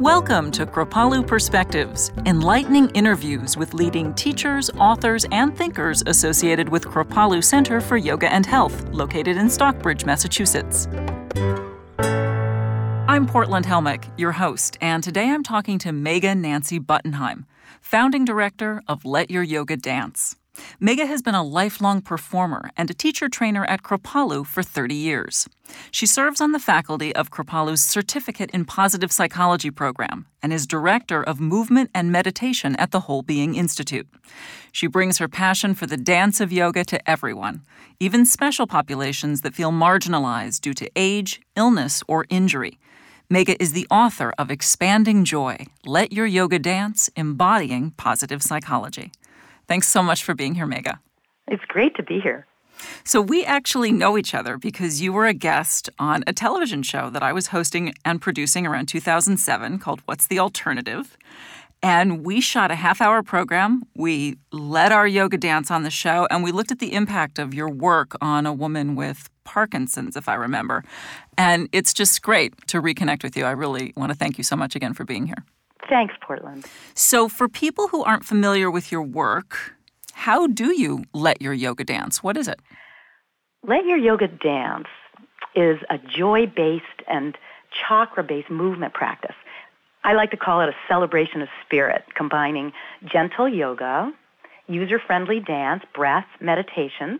Welcome to Kripalu Perspectives, enlightening interviews with leading teachers, authors, and thinkers associated with Kripalu Center for Yoga and Health, located in Stockbridge, Massachusetts. I'm Portland Helmick, your host, and today I'm talking to Megha Nancy Buttenheim, founding director of Let Your Yoga Dance. Megha has been a lifelong performer and a teacher trainer at Kripalu for 30 years. She serves on the faculty of Kripalu's Certificate in Positive Psychology program and is director of movement and meditation at the Whole Being Institute. She brings her passion for the dance of yoga to everyone, even special populations that feel marginalized due to age, illness, or injury. Megha is the author of Expanding Joy Let Your Yoga Dance Embodying Positive Psychology. Thanks so much for being here, Megha. It's great to be here. So, we actually know each other because you were a guest on a television show that I was hosting and producing around 2007 called What's the Alternative? And we shot a half hour program. We led our yoga dance on the show, and we looked at the impact of your work on a woman with Parkinson's, if I remember. And it's just great to reconnect with you. I really want to thank you so much again for being here. Thanks, Portland. So, for people who aren't familiar with your work, how do you let your yoga dance? What is it? Let Your Yoga Dance is a joy based and chakra based movement practice. I like to call it a celebration of spirit, combining gentle yoga, user friendly dance, breath, meditation,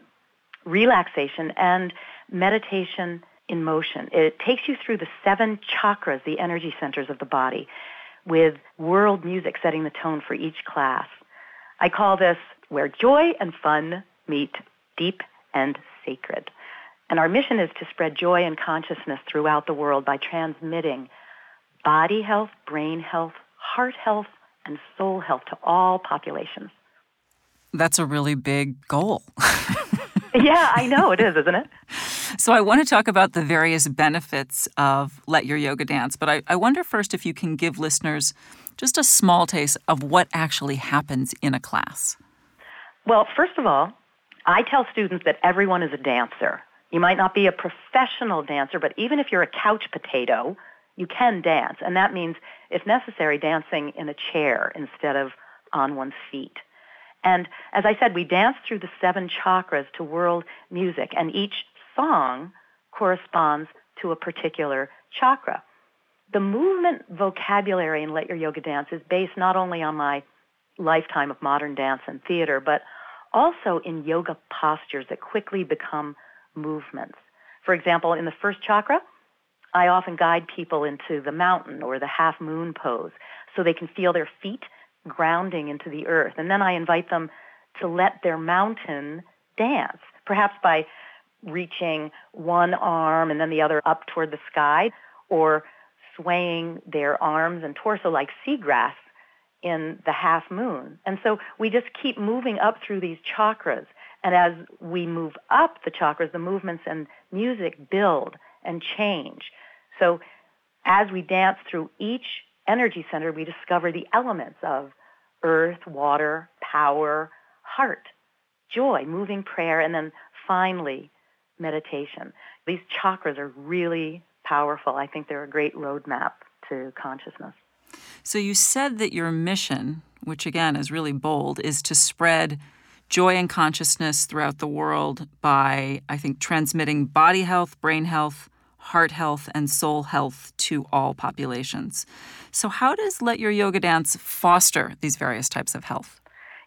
relaxation, and meditation in motion. It takes you through the seven chakras, the energy centers of the body with world music setting the tone for each class. I call this where joy and fun meet deep and sacred. And our mission is to spread joy and consciousness throughout the world by transmitting body health, brain health, heart health, and soul health to all populations. That's a really big goal. yeah, I know it is, isn't it? So, I want to talk about the various benefits of Let Your Yoga Dance, but I, I wonder first if you can give listeners just a small taste of what actually happens in a class. Well, first of all, I tell students that everyone is a dancer. You might not be a professional dancer, but even if you're a couch potato, you can dance. And that means, if necessary, dancing in a chair instead of on one's feet. And as I said, we dance through the seven chakras to world music, and each song corresponds to a particular chakra. The movement vocabulary in Let Your Yoga Dance is based not only on my lifetime of modern dance and theater, but also in yoga postures that quickly become movements. For example, in the first chakra, I often guide people into the mountain or the half moon pose so they can feel their feet grounding into the earth. And then I invite them to let their mountain dance, perhaps by reaching one arm and then the other up toward the sky, or swaying their arms and torso like seagrass in the half moon. And so we just keep moving up through these chakras. And as we move up the chakras, the movements and music build and change. So as we dance through each energy center, we discover the elements of earth, water, power, heart, joy, moving prayer, and then finally meditation. These chakras are really powerful. I think they're a great roadmap to consciousness. So you said that your mission, which again is really bold, is to spread joy and consciousness throughout the world by, I think, transmitting body health, brain health, heart health, and soul health to all populations. So, how does Let Your Yoga Dance foster these various types of health?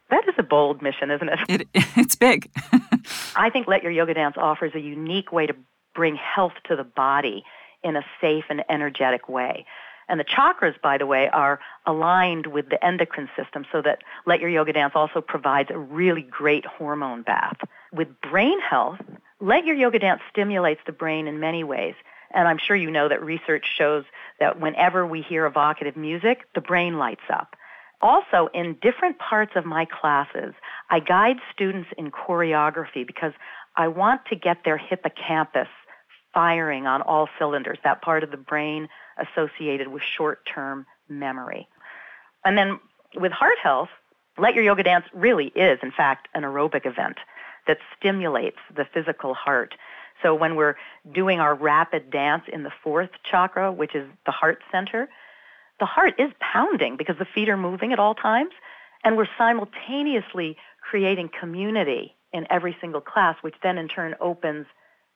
That is a bold mission, isn't it? it it's big. I think Let Your Yoga Dance offers a unique way to bring health to the body in a safe and energetic way. And the chakras, by the way, are aligned with the endocrine system so that Let Your Yoga Dance also provides a really great hormone bath. With brain health, Let Your Yoga Dance stimulates the brain in many ways. And I'm sure you know that research shows that whenever we hear evocative music, the brain lights up. Also, in different parts of my classes, I guide students in choreography because I want to get their hippocampus firing on all cylinders, that part of the brain associated with short-term memory. And then with heart health, Let Your Yoga Dance really is, in fact, an aerobic event that stimulates the physical heart. So when we're doing our rapid dance in the fourth chakra, which is the heart center, the heart is pounding because the feet are moving at all times, and we're simultaneously creating community in every single class, which then in turn opens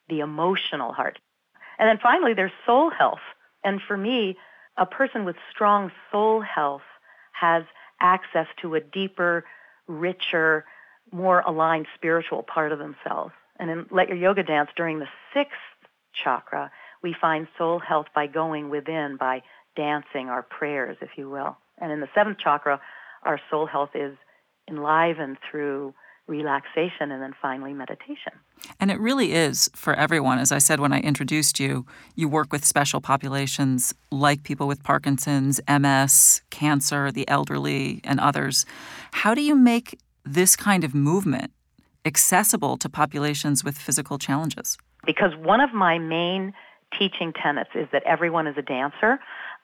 the emotional heart. And then finally, there's soul health. And for me, a person with strong soul health has access to a deeper, richer, more aligned spiritual part of themselves. And in Let Your Yoga Dance, during the sixth chakra, we find soul health by going within, by dancing our prayers, if you will. And in the seventh chakra, our soul health is enlivened through relaxation and then finally meditation. And it really is for everyone. As I said when I introduced you, you work with special populations like people with Parkinson's, MS, cancer, the elderly, and others. How do you make this kind of movement accessible to populations with physical challenges? Because one of my main teaching tenets is that everyone is a dancer.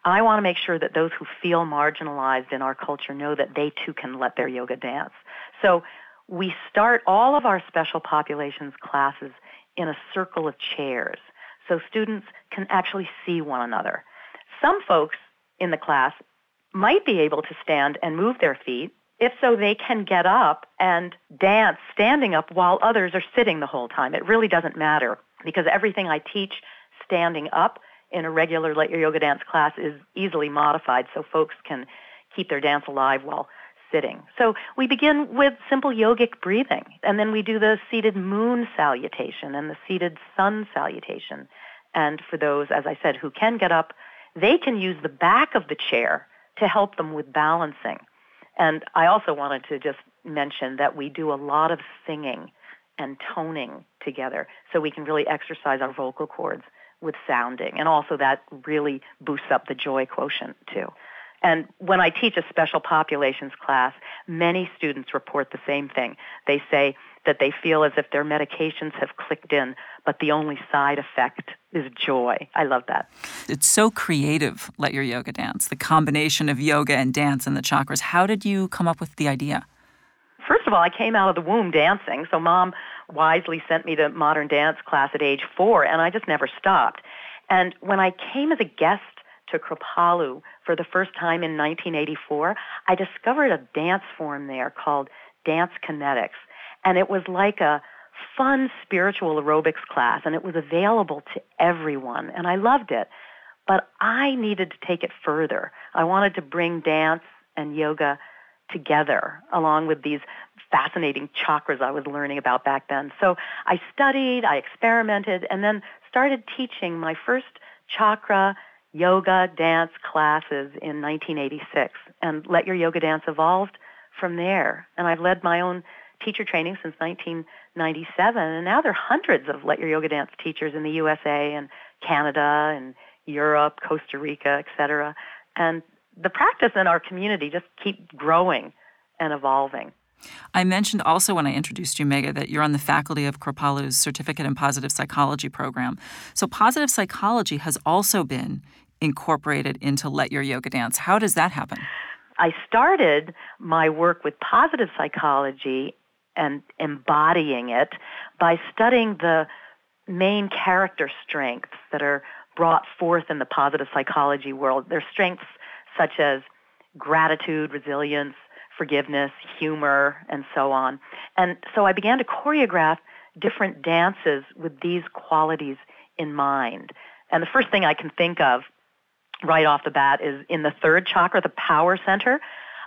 I want to make sure that those who feel marginalized in our culture know that they too can let their yoga dance. So we start all of our special populations classes in a circle of chairs so students can actually see one another. Some folks in the class might be able to stand and move their feet. If so, they can get up and dance standing up while others are sitting the whole time. It really doesn't matter because everything I teach standing up in a regular Yoga Dance class is easily modified so folks can keep their dance alive while sitting. So we begin with simple yogic breathing, and then we do the seated moon salutation and the seated sun salutation. And for those, as I said, who can get up, they can use the back of the chair to help them with balancing. And I also wanted to just mention that we do a lot of singing and toning together so we can really exercise our vocal cords with sounding. And also that really boosts up the joy quotient too. And when I teach a special populations class, many students report the same thing. They say that they feel as if their medications have clicked in, but the only side effect is joy. I love that. It's so creative, Let Your Yoga Dance, the combination of yoga and dance and the chakras. How did you come up with the idea? First of all, I came out of the womb dancing, so mom wisely sent me to modern dance class at age four, and I just never stopped. And when I came as a guest to Kripalu for the first time in 1984, I discovered a dance form there called Dance Kinetics. And it was like a fun spiritual aerobics class, and it was available to everyone, and I loved it. But I needed to take it further. I wanted to bring dance and yoga together along with these fascinating chakras I was learning about back then. So I studied, I experimented, and then started teaching my first chakra yoga dance classes in 1986 and Let Your Yoga Dance evolved from there. And I've led my own teacher training since 1997 and now there are hundreds of Let Your Yoga Dance teachers in the USA and Canada and Europe, Costa Rica, etc. And the practice in our community just keep growing and evolving. I mentioned also when I introduced you, Megha, that you're on the faculty of Kripalu's Certificate in Positive Psychology program. So, positive psychology has also been incorporated into Let Your Yoga Dance. How does that happen? I started my work with positive psychology and embodying it by studying the main character strengths that are brought forth in the positive psychology world. They're strengths such as gratitude, resilience, forgiveness, humor, and so on. And so I began to choreograph different dances with these qualities in mind. And the first thing I can think of right off the bat is in the third chakra, the power center.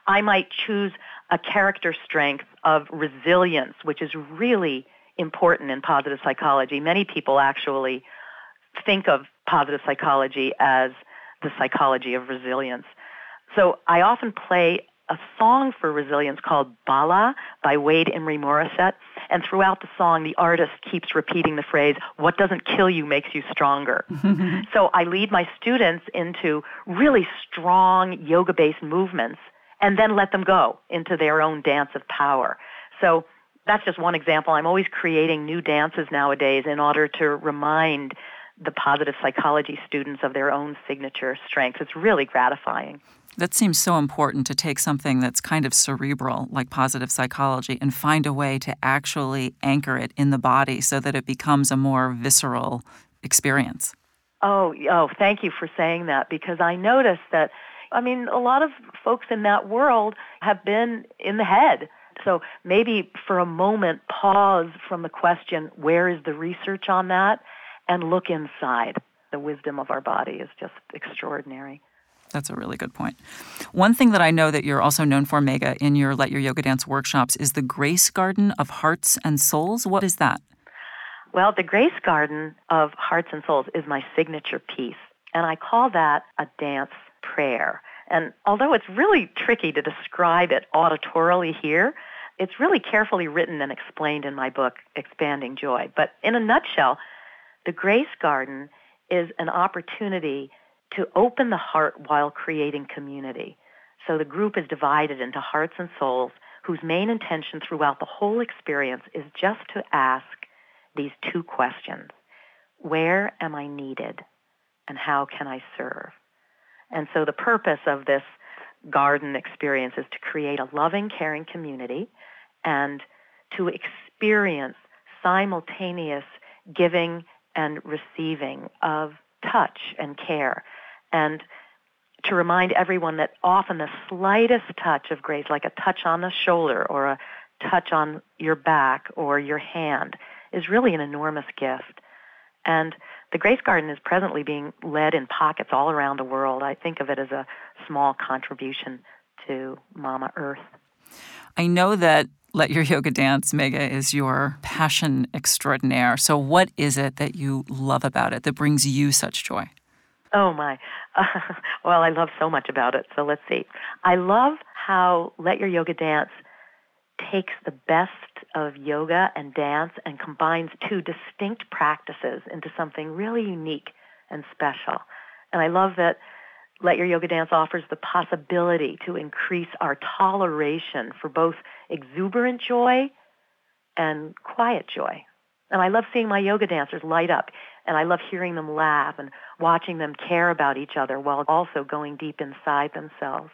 I might choose a character strength of resilience, which is really important in positive psychology. Many people actually think of positive psychology as the psychology of resilience. So I often play a song for resilience called Bala by Wade Imre Morissette. And throughout the song, the artist keeps repeating the phrase, what doesn't kill you makes you stronger. so I lead my students into really strong yoga-based movements and then let them go into their own dance of power. So that's just one example. I'm always creating new dances nowadays in order to remind the positive psychology students of their own signature strengths. It's really gratifying. That seems so important to take something that's kind of cerebral, like positive psychology, and find a way to actually anchor it in the body so that it becomes a more visceral experience. Oh, oh, thank you for saying that because I noticed that I mean, a lot of folks in that world have been in the head. So maybe for a moment, pause from the question, where is the research on that? And look inside. The wisdom of our body is just extraordinary. That's a really good point. One thing that I know that you're also known for, Megha, in your Let Your Yoga Dance workshops is the Grace Garden of Hearts and Souls. What is that? Well, the Grace Garden of Hearts and Souls is my signature piece, and I call that a dance prayer. And although it's really tricky to describe it auditorily here, it's really carefully written and explained in my book, Expanding Joy. But in a nutshell, the Grace Garden is an opportunity to open the heart while creating community. So the group is divided into hearts and souls whose main intention throughout the whole experience is just to ask these two questions. Where am I needed? And how can I serve? And so the purpose of this garden experience is to create a loving, caring community and to experience simultaneous giving and receiving of touch and care. And to remind everyone that often the slightest touch of grace, like a touch on the shoulder or a touch on your back or your hand, is really an enormous gift. And the Grace Garden is presently being led in pockets all around the world. I think of it as a small contribution to Mama Earth. I know that Let Your Yoga Dance, Megha is your passion extraordinaire. So, what is it that you love about it that brings you such joy? Oh, my. Uh, well, I love so much about it. So, let's see. I love how Let Your Yoga Dance takes the best of yoga and dance and combines two distinct practices into something really unique and special. And I love that Let Your Yoga Dance offers the possibility to increase our toleration for both exuberant joy and quiet joy. And I love seeing my yoga dancers light up, and I love hearing them laugh and watching them care about each other while also going deep inside themselves.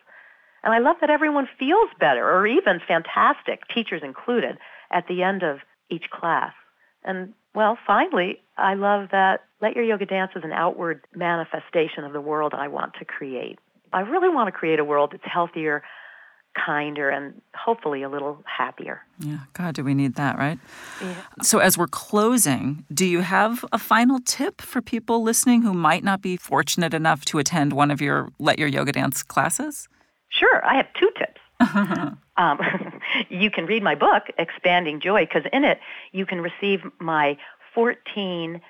And I love that everyone feels better or even fantastic, teachers included, at the end of each class. And well, finally, I love that Let Your Yoga Dance is an outward manifestation of the world I want to create. I really want to create a world that's healthier, kinder, and hopefully a little happier. Yeah, God, do we need that, right? Yeah. So, as we're closing, do you have a final tip for people listening who might not be fortunate enough to attend one of your Let Your Yoga Dance classes? Sure, I have two tips. um, you can read my book, Expanding Joy, because in it you can receive my 14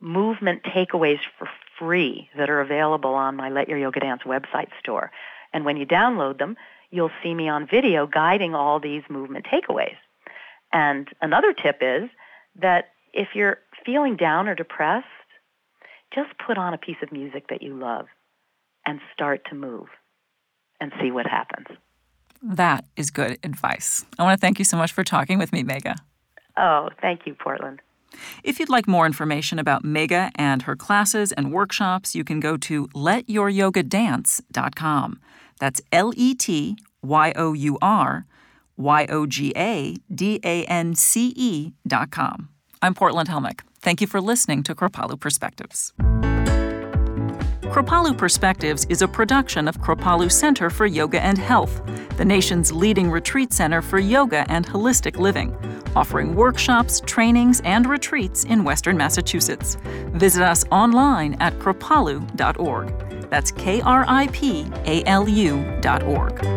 movement takeaways for free that are available on my Let Your Yoga Dance website store. And when you download them, you'll see me on video guiding all these movement takeaways. And another tip is that if you're feeling down or depressed, just put on a piece of music that you love and start to move and see what happens. That is good advice. I want to thank you so much for talking with me, Megha. Oh, thank you, Portland. If you'd like more information about Megha and her classes and workshops, you can go to letyouryogadance.com. That's L E T Y O U R Y O G A D A N C E dot com. I'm Portland Helmick. Thank you for listening to Kripalu Perspectives. Kripalu Perspectives is a production of Kripalu Center for Yoga and Health, the nation's leading retreat center for yoga and holistic living, offering workshops, trainings, and retreats in Western Massachusetts. Visit us online at kripalu.org. That's K R I P A L U dot org.